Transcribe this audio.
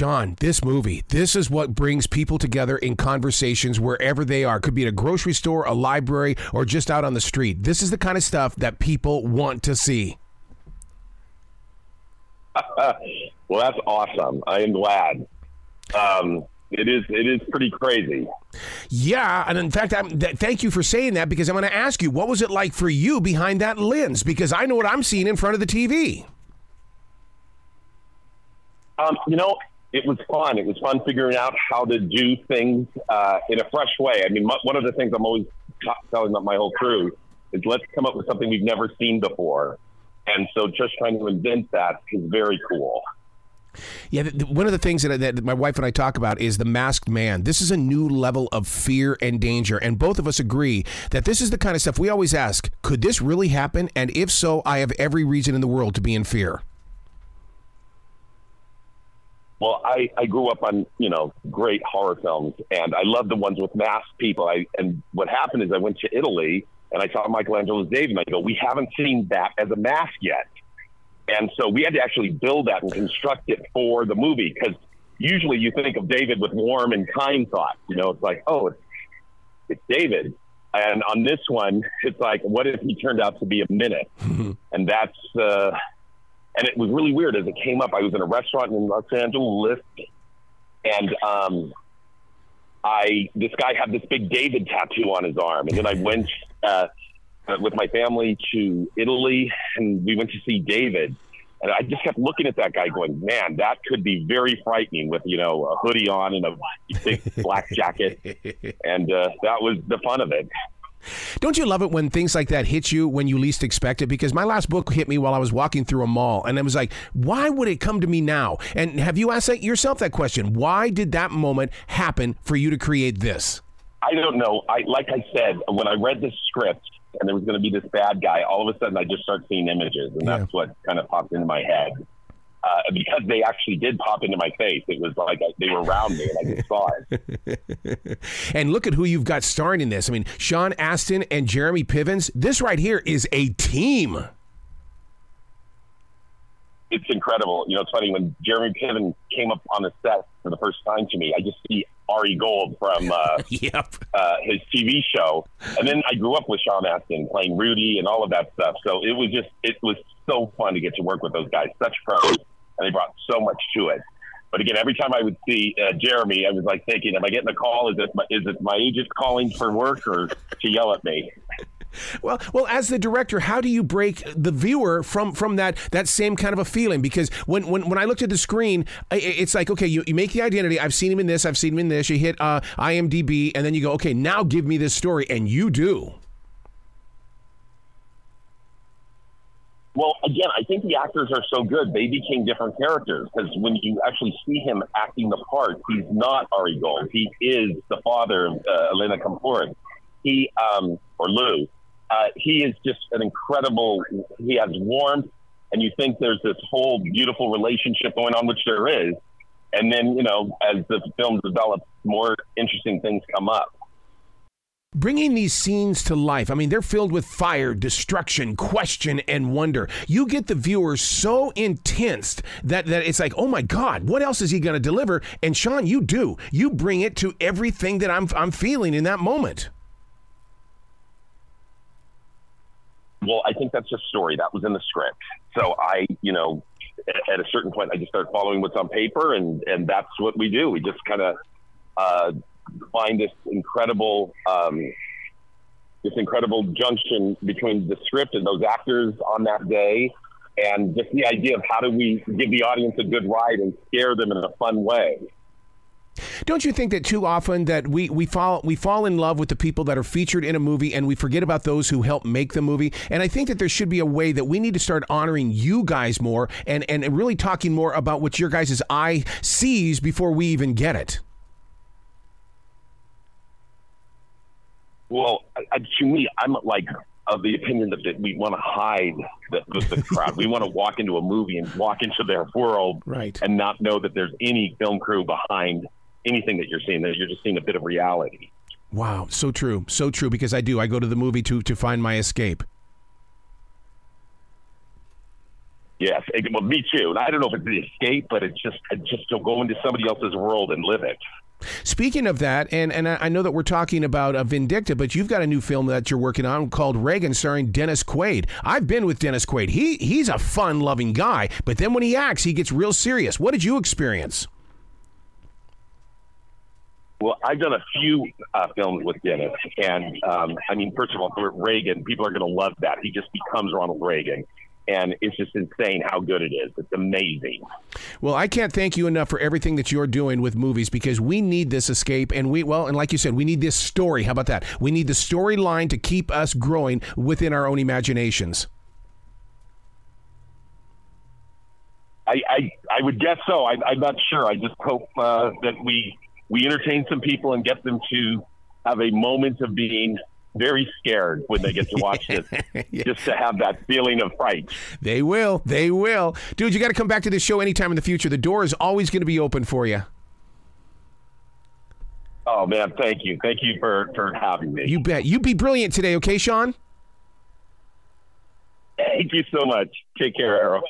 Sean, this movie, this is what brings people together in conversations wherever they are. Could be at a grocery store, a library, or just out on the street. This is the kind of stuff that people want to see. well, that's awesome. I am glad. Um, it is it is pretty crazy. Yeah, and in fact, I'm, th- thank you for saying that because I'm going to ask you, what was it like for you behind that lens? Because I know what I'm seeing in front of the TV. Um, you know, it was fun. It was fun figuring out how to do things uh, in a fresh way. I mean, m- one of the things I'm always telling my whole crew is let's come up with something we've never seen before. And so just trying to invent that is very cool. Yeah, one of the things that, that my wife and I talk about is the masked man. This is a new level of fear and danger, and both of us agree that this is the kind of stuff we always ask: Could this really happen? And if so, I have every reason in the world to be in fear. Well, I, I grew up on you know great horror films, and I love the ones with masked people. I, and what happened is I went to Italy and I saw Michelangelo's David, and I go, we haven't seen that as a mask yet. And so we had to actually build that and construct it for the movie because usually you think of David with warm and kind thoughts. You know, it's like, oh, it's, it's David. And on this one, it's like, what if he turned out to be a minute? and that's, uh, and it was really weird as it came up. I was in a restaurant in Los Angeles, and um, I this guy had this big David tattoo on his arm, and then I went uh, with my family to Italy, and we went to see David. And I just kept looking at that guy, going, "Man, that could be very frightening with you know a hoodie on and a big black jacket." And uh, that was the fun of it. Don't you love it when things like that hit you when you least expect it? Because my last book hit me while I was walking through a mall, and I was like, why would it come to me now? And have you asked yourself that question? Why did that moment happen for you to create this? I don't know. I like I said when I read the script and there was going to be this bad guy. All of a sudden, I just start seeing images, and yeah. that's what kind of popped into my head. Uh, because they actually did pop into my face. It was like they were around me and I just saw it. and look at who you've got starring in this. I mean, Sean Astin and Jeremy Pivens. This right here is a team. It's incredible. You know, it's funny when Jeremy Piven came up on the set for the first time to me. I just see Ari Gold from uh, yep. uh, his TV show, and then I grew up with Sean Astin playing Rudy and all of that stuff. So it was just it was so fun to get to work with those guys, such pros, and they brought so much to it. But again, every time I would see uh, Jeremy, I was like thinking, "Am I getting a call? Is it my, is it my agent calling for work or to yell at me?" Well, well, as the director, how do you break the viewer from from that that same kind of a feeling? Because when when, when I looked at the screen, it's like okay, you, you make the identity. I've seen him in this. I've seen him in this. You hit uh, IMDb, and then you go, okay, now give me this story, and you do. Well, again, I think the actors are so good; they became different characters. Because when you actually see him acting the part, he's not Ari Gold. He is the father of uh, Elena Kampouris. He um, or Lou uh, he is just an incredible. He has warmth, and you think there's this whole beautiful relationship going on, which there is. And then, you know, as the film develops, more interesting things come up. Bringing these scenes to life, I mean, they're filled with fire, destruction, question, and wonder. You get the viewer so intense that, that it's like, oh my God, what else is he going to deliver? And Sean, you do. You bring it to everything that I'm, I'm feeling in that moment. Well, I think that's just story. That was in the script. So I, you know, at a certain point, I just start following what's on paper, and and that's what we do. We just kind of uh, find this incredible, um, this incredible junction between the script and those actors on that day, and just the idea of how do we give the audience a good ride and scare them in a fun way. Don't you think that too often that we, we fall we fall in love with the people that are featured in a movie and we forget about those who help make the movie? And I think that there should be a way that we need to start honoring you guys more and, and really talking more about what your guys' eye sees before we even get it. Well, to me, I'm like of the opinion that, that we want to hide the, the, the crowd. we want to walk into a movie and walk into their world right. and not know that there's any film crew behind anything that you're seeing. That you're just seeing a bit of reality. Wow, so true, so true. Because I do. I go to the movie to to find my escape. Yes, it, well, me too. And I don't know if it's the escape, but it's just just to go into somebody else's world and live it. Speaking of that, and, and I know that we're talking about a Vindicta, but you've got a new film that you're working on called Reagan, starring Dennis Quaid. I've been with Dennis Quaid. He he's a fun-loving guy, but then when he acts, he gets real serious. What did you experience? Well, I've done a few uh, films with Dennis, and um, I mean, first of all, for Reagan, people are going to love that. He just becomes Ronald Reagan, and it's just insane how good it is. It's amazing. Well, I can't thank you enough for everything that you're doing with movies because we need this escape, and we well, and like you said, we need this story. How about that? We need the storyline to keep us growing within our own imaginations. I, I, I would guess so. I, am not sure. I just hope uh, that we we entertain some people and get them to have a moment of being very scared when they get to watch this, yeah. just to have that feeling of fright. They will. They will. Dude, you got to come back to this show anytime in the future. The door is always going to be open for you. Oh, man. Thank you. Thank you for, for having me. You bet. You be brilliant today, okay, Sean? Thank you so much. Take care, Arroe.